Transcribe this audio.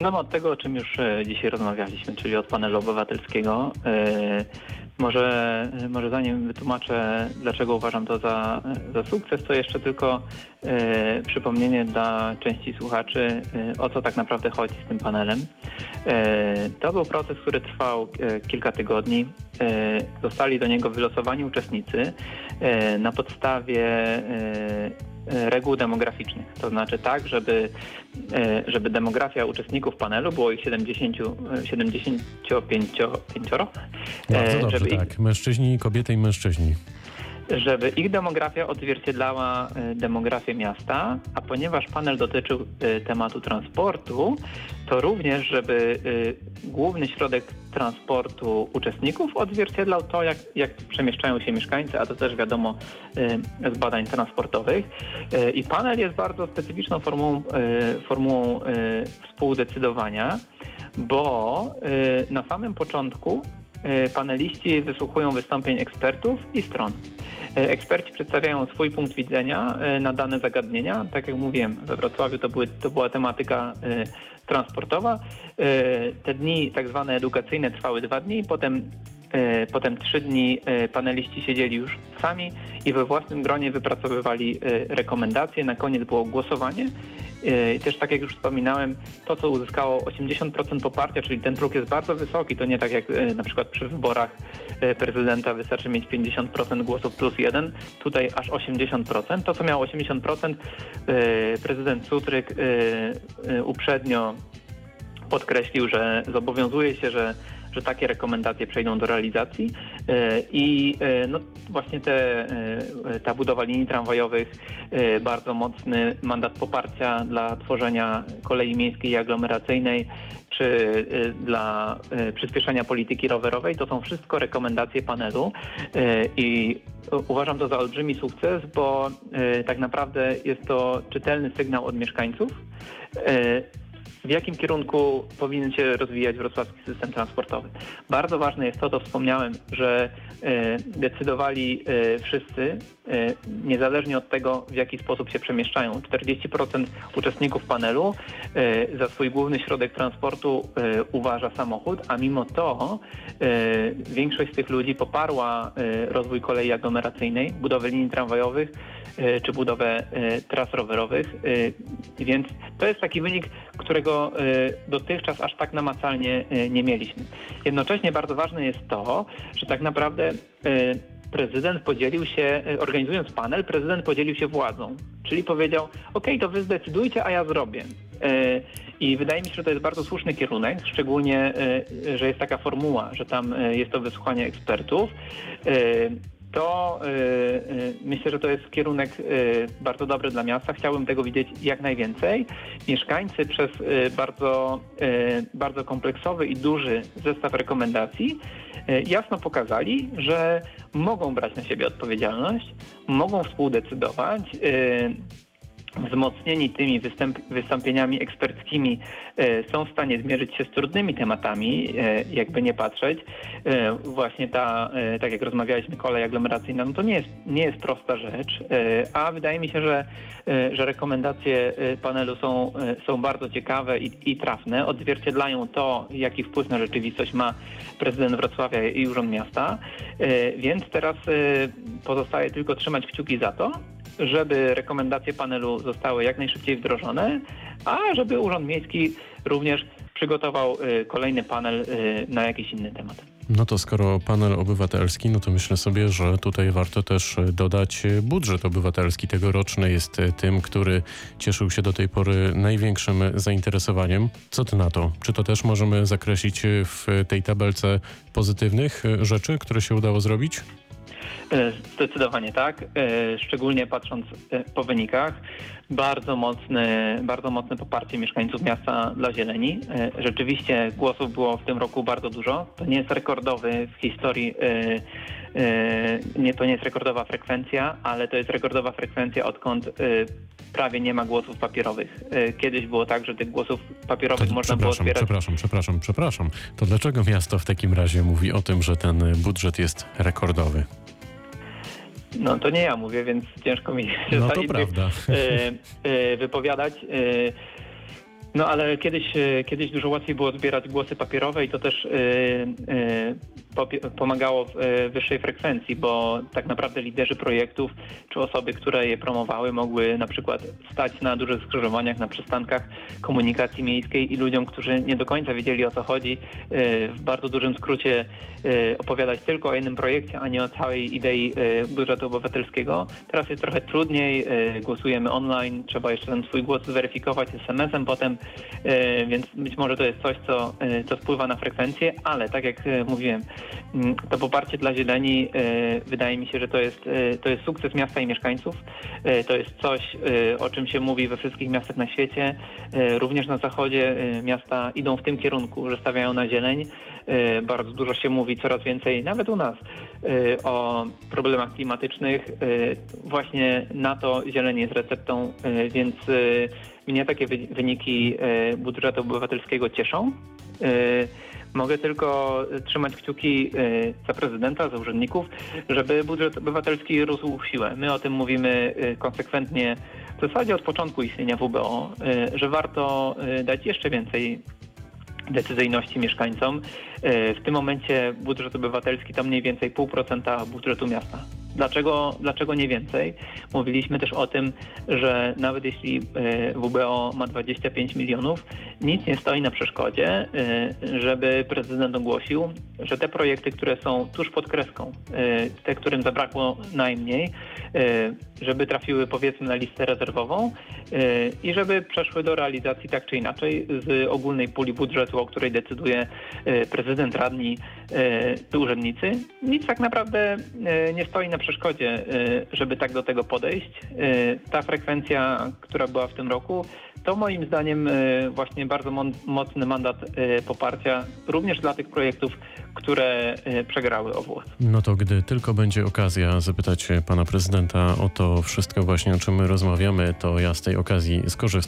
Zaczynamy od tego, o czym już e, dzisiaj rozmawialiśmy, czyli od panelu obywatelskiego. E, Może, może zanim wytłumaczę, dlaczego uważam to za, za sukces, to jeszcze tylko e, przypomnienie dla części słuchaczy, e, o co tak naprawdę chodzi z tym panelem. E, to był proces, który trwał e, kilka tygodni. E, zostali do niego wylosowani uczestnicy e, na podstawie e, e, reguł demograficznych. To znaczy tak, żeby, e, żeby demografia uczestników panelu było ich 70, e, 75 pięcioro, e, Bardzo dobrze, żeby, tak. Mężczyźni, kobiety i mężczyźni. Żeby ich demografia odzwierciedlała e, demografię miasta, a ponieważ panel dotyczył e, tematu transportu, to również, żeby e, główny środek transportu uczestników odzwierciedlał to, jak, jak przemieszczają się mieszkańcy, a to też wiadomo z badań transportowych. I panel jest bardzo specyficzną formułą, formułą współdecydowania, bo na samym początku paneliści wysłuchują wystąpień ekspertów i stron. E, Eksperci przedstawiają swój punkt widzenia e, na dane zagadnienia. Tak jak mówiłem, we Wrocławiu to, były, to była tematyka e, transportowa. E, Te dni tak zwane edukacyjne trwały dwa dni, potem E, Potem trzy dni e, paneliści siedzieli już sami i we własnym gronie wypracowywali e, rekomendacje. Na koniec było głosowanie. E, I też tak jak już wspominałem, to co uzyskało 80% poparcia, czyli ten próg jest bardzo wysoki, to nie tak jak e, na przykład przy wyborach e, prezydenta wystarczy mieć 50% głosów plus jeden, tutaj aż 80%. To co miało 80% e, prezydent Sutryk e, e, uprzednio podkreślił, że zobowiązuje się, że, że takie rekomendacje przejdą do realizacji. E, i e, no, właśnie te, e, ta budowa linii tramwajowych, bardzo mocny mandat poparcia dla tworzenia kolei miejskiej i aglomeracyjnej, czy dla przyspieszenia polityki rowerowej, to są wszystko rekomendacje panelu. I uważam to za olbrzymi sukces, bo tak naprawdę jest to czytelny sygnał od mieszkańców, w jakim kierunku powinien się rozwijać wrocławski system transportowy. Bardzo ważne jest to, co wspomniałem, że e, decydowali e, wszyscy, e, niezależnie od tego, w jaki sposób się przemieszczają. 40% uczestników panelu za swój główny środek transportu uważa samochód, a mimo to większość z tych ludzi poparła rozwój kolei aglomeracyjnej, budowę linii tramwajowych czy budowę tras rowerowych. Więc to jest taki wynik, którego e, dotychczas aż tak namacalnie e, nie mieliśmy. Jednocześnie bardzo ważne jest to, że tak naprawdę e, prezydent podzielił się, organizując panel, prezydent podzielił się władzą. Czyli powiedział, ok, to wy zdecydujcie, a ja zrobię. I wydaje mi się, że to jest bardzo słuszny kierunek, szczególnie, że jest taka formuła, że tam jest to wysłuchanie ekspertów. To e, e, myślę, że to jest kierunek e, bardzo dobry dla miasta. Chciałbym tego widzieć jak najwięcej. Mieszkańcy przez bardzo, bardzo kompleksowy i duży zestaw rekomendacji jasno pokazali, że mogą brać na siebie odpowiedzialność, mogą współdecydować. Wzmocnieni tymi występ, wystąpieniami eksperckimi e, są w stanie zmierzyć się z trudnymi tematami, e, jakby nie patrzeć. E, właśnie ta, tak jak rozmawialiśmy, kolej aglomeracyjna, no to nie jest, nie jest prosta rzecz, a wydaje mi się, że, że rekomendacje panelu są, są bardzo ciekawe i, i trafne, odzwierciedlają to, jaki wpływ na rzeczywistość ma prezydent Wrocławia i Urząd Miasta, więc teraz pozostaje tylko trzymać kciuki za to, żeby rekomendacje panelu zostały jak najszybciej wdrożone, a żeby Urząd Miejski również przygotował y, kolejny panel y, na jakiś inny temat. No to skoro panel obywatelski, no to myślę sobie, że tutaj warto też dodać budżet obywatelski. Tegoroczny jest tym, który cieszył się do tej pory największym zainteresowaniem. Co ty na to? Czy to też możemy zakreślić w tej tabelce pozytywnych rzeczy, które się udało zrobić? E, Zdecydowanie tak, e, szczególnie patrząc e, po wynikach. Bardzo mocne, bardzo mocne poparcie mieszkańców miasta dla zieleni. Rzeczywiście głosów było w tym roku bardzo dużo. To nie jest rekordowy w historii, nie, to nie jest rekordowa frekwencja, ale to jest rekordowa frekwencja odkąd prawie nie ma głosów papierowych. Kiedyś było tak, że tych głosów papierowych To, można było zbierać przepraszam, przepraszam, przepraszam. To dlaczego miasto w takim razie mówi o tym, że ten budżet jest rekordowy? No to nie ja mówię, więc ciężko mi się No to prawda. e, e, wypowiadać. No ale kiedyś, e, kiedyś dużo łatwiej było zbierać głosy papierowe i to też e, e, pomagało w wyższej frekwencji, bo tak naprawdę liderzy projektów czy osoby, które je promowały mogły na przykład stać na dużych skrzyżowaniach, na przystankach komunikacji miejskiej i ludziom, którzy nie do końca wiedzieli o co chodzi, w bardzo dużym skrócie opowiadać tylko o jednym projekcie, a nie o całej idei budżetu obywatelskiego. Teraz jest trochę trudniej, głosujemy online, trzeba jeszcze ten swój głos zweryfikować SMS-em potem, więc być może to jest coś, co, e, co wpływa na frekwencję, ale tak jak e, mówiłem, mm, to poparcie dla zieleni e, wydaje mi się, że to jest, e, to jest sukces miasta i mieszkańców. E, To jest coś, e, o czym się mówi we wszystkich miastach na świecie. E, Również na zachodzie e, miasta idą w tym kierunku, że stawiają na zieleń. E, Bardzo dużo się mówi, coraz więcej, nawet u nas, e, o problemach klimatycznych. E, Właśnie na to zieleń jest receptą, więc mnie takie wy- wyniki budżetu obywatelskiego cieszą. Mogę tylko trzymać kciuki za prezydenta, za urzędników, żeby budżet obywatelski rósł w siłę. My o tym mówimy konsekwentnie w zasadzie od początku istnienia WBO, że warto dać jeszcze więcej decyzyjności mieszkańcom. E, W tym momencie budżet obywatelski to mniej więcej 0,5% budżetu miasta. Dlaczego, dlaczego nie więcej? Mówiliśmy też o tym, że nawet jeśli e, WBO ma 25 milionów, nic nie stoi na przeszkodzie, e, żeby prezydent ogłosił, że te projekty, które są tuż pod kreską, e, te, którym zabrakło najmniej, żeby trafiły powiedzmy na listę rezerwową i żeby przeszły do realizacji tak czy inaczej z ogólnej puli budżetu, o której decyduje prezydent, radni, urzędnicy. Nic tak naprawdę nie stoi na przeszkodzie, e, żeby tak do tego podejść. E, Ta frekwencja, która była w tym roku, to moim zdaniem e, właśnie bardzo mocny mandat poparcia również dla tych projektów, które przegrały o włos. No to gdy tylko będzie okazja zapytać pana prezydenta o to wszystko właśnie, o czym my rozmawiamy, to ja z tej okazji skorzystam.